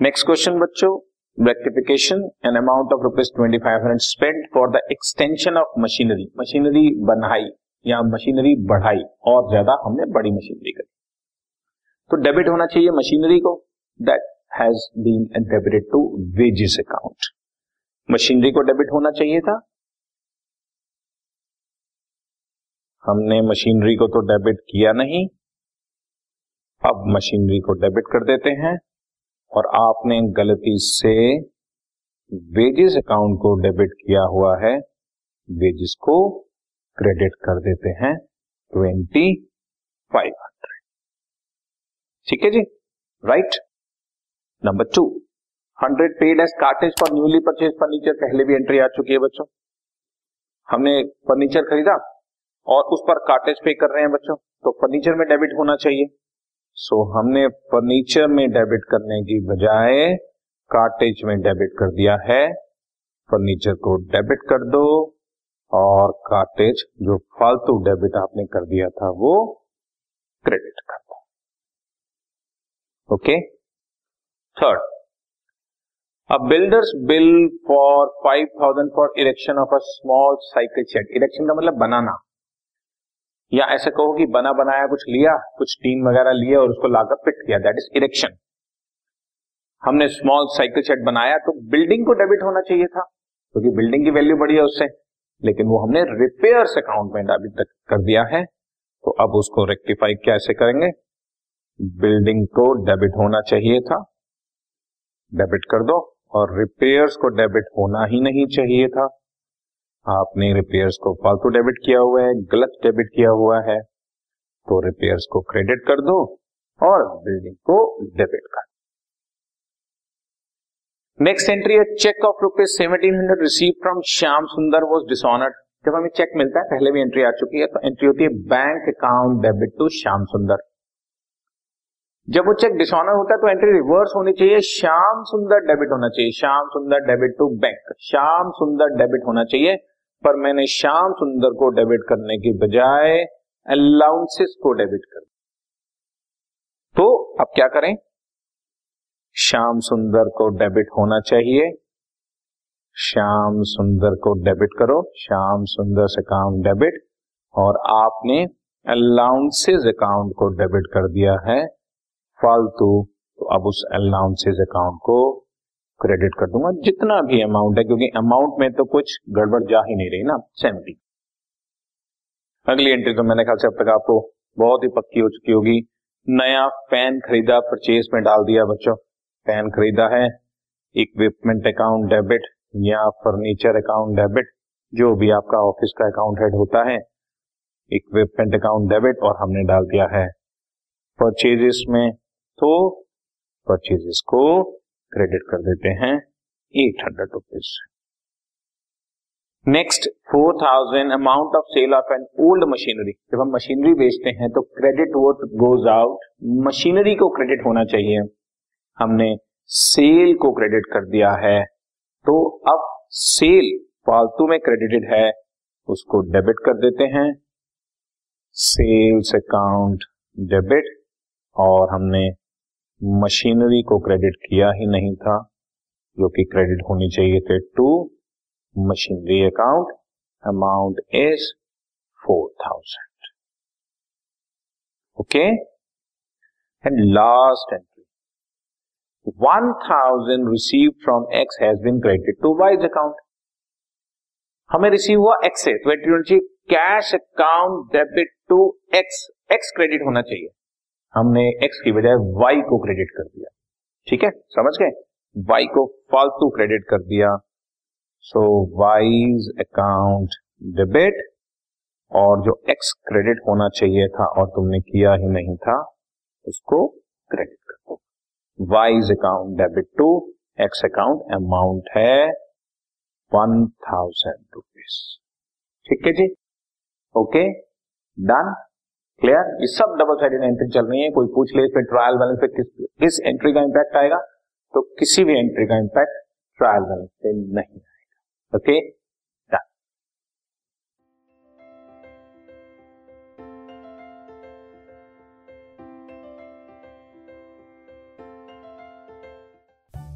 Next question बच्चों. Rectification an amount of rupees twenty five hundred spend for the extension of machinery machinery बनाई या machinery बढ़ाई. और ज़्यादा हमने बड़ी मशीनरी करी. तो डेबिट होना चाहिए मशीनरी को. That has been debited to wages account machinery को डेबिट होना चाहिए था. हमने मशीनरी को तो डेबिट किया नहीं. अब मशीनरी को डेबिट कर देते हैं. और आपने गलती से वेजेस अकाउंट को डेबिट किया हुआ है वेजेस को क्रेडिट कर देते हैं ट्वेंटी फाइव हंड्रेड ठीक है जी? Right number two hundred paid as cartage for newly purchase furniture पहले भी एंट्री आ चुकी है बच्चों। हमने फर्नीचर खरीदा और उस पर कार्टेज पे कर रहे हैं बच्चों तो फर्नीचर में डेबिट होना चाहिए। सो so, हमने फर्नीचर में डेबिट करने की बजाय कार्टेज में डेबिट कर दिया है। फर्नीचर को डेबिट कर दो और कार्टेज जो फालतू डेबिट आपने कर दिया था वो क्रेडिट कर दो। Okay third a builders bill for five thousand for erection of a small cycle shed erection का मतलब बनाना। या ऐसे कहो कि बना बनाया, कुछ लिया, कुछ टीन वगैरह लिया और उसको लाकर फिट किया। दैट इज़ इरेक्शन हमने स्मॉल साइकिल सेट बनाया तो बिल्डिंग को डेबिट होना चाहिए था, क्योंकि तो बिल्डिंग की वैल्यू बढ़ी है उससे। लेकिन वो हमने रिपेयर्स अकाउंट में अभी तक कर दिया है तो अब उसको रेक्टिफाई कैसे करेंगे? बिल्डिंग को डेबिट होना चाहिए था। डेबिट कर दो, और रिपेयर्स को डेबिट होना ही नहीं चाहिए था। आपने रिपेयर्स को फालतू डेबिट किया हुआ है, गलत डेबिट किया हुआ है तो रिपेयर्स को क्रेडिट कर दो और बिल्डिंग को डेबिट कर नेक्स्ट एंट्री है cheque of rupees seventeen hundred receive from Shyam Sundar was dishonoured जब हमें चेक मिलता है, पहले भी एंट्री आ चुकी है तो एंट्री होती है bank account debit to Shyam Sundar जब वो चेक डिसऑनर होता है तो एंट्री रिवर्स होनी चाहिए श्याम सुंदर डेबिट होना चाहिए श्याम सुंदर डेबिट टू बैंक श्याम सुंदर डेबिट होना चाहिए पर मैंने श्याम सुंदर को डेबिट करने की बजाय अलाउंसेस को डेबिट कर तो अब क्या करें? श्याम सुंदर को डेबिट होना चाहिए। श्याम सुंदर को डेबिट करो। श्याम सुंदर से अकाउंट डेबिट। और आपने अलाउंसेस अकाउंट को डेबिट कर दिया है। फालतू तो अब उस अलाउंसेस अकाउंट को क्रेडिट कर दूँगा, जितना भी अमाउंट है, क्योंकि अमाउंट में तो कुछ गड़बड़ जा ही नहीं रही ना सेवेंटी अगली एंट्री तो मैंने ख्याल से अब तक आपको बहुत ही पक्की हो चुकी होगी। नया फ़ैन खरीदा परचेज में डाल दिया बच्चों। फ़ैन खरीदा है इक्विपमेंट अकाउंट डेबिट या फर्नीचर अकाउंट डेबिट जो भी आपका ऑफ़िस का अकाउंट हेड होता है इक्विपमेंट अकाउंट डेबिट और हमने डाल दिया है। परचेजेस में तो परचेजेस को क्रेडिट कर देते हैं eight hundred rupees next four thousand amount of sale of an old machinery जब हम मशीनरी बेचते हैं तो credit what goes out machinery को क्रेडिट होना चाहिए। हमने सेल को क्रेडिट कर दिया है तो अब सेल फालतू में क्रेडिटेड है, उसको डेबिट कर देते हैं। सेल्स अकाउंट डेबिट और हमने मशीनरी को क्रेडिट किया ही नहीं था, जो कि क्रेडिट होनी चाहिए थे to, machinery account amount is four thousand. Okay? And last entry. One thousand receive from X has been credit to wise account हमें रिसीव हुआ एक्स से तो cash account debit to X X credit होना चाहिए। हमने x की बजाय Y को क्रेडिट कर दिया। ठीक है? समझ गए? वाई को फालतू क्रेडिट कर दिया। सो वाइज अकाउंट डेबिट और जो एक्स क्रेडिट होना चाहिए था और तुमने किया ही नहीं था, उसको क्रेडिट कर दो। Wise account debit to X account amount है वन थाउज़ेंड रुपीज़ ठीक है जी? ओके डन क्लियर ये सब डबल साइडेड एंट्री चल रही है। कोई पूछ ले, इसमें ट्रायल बैलेंस पे किस किस एंट्री का इंपैक्ट आएगा? तो किसी भी एंट्री का इंपैक्ट ट्रायल बैलेंस पे नहीं आएगा। Okay